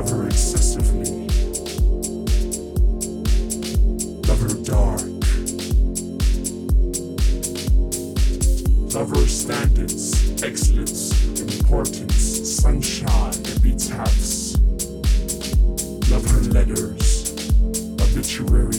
Lover excessively. Lover dark. Lover standards, excellence, importance, sunshine, epitaphs. Lover letters, obituary.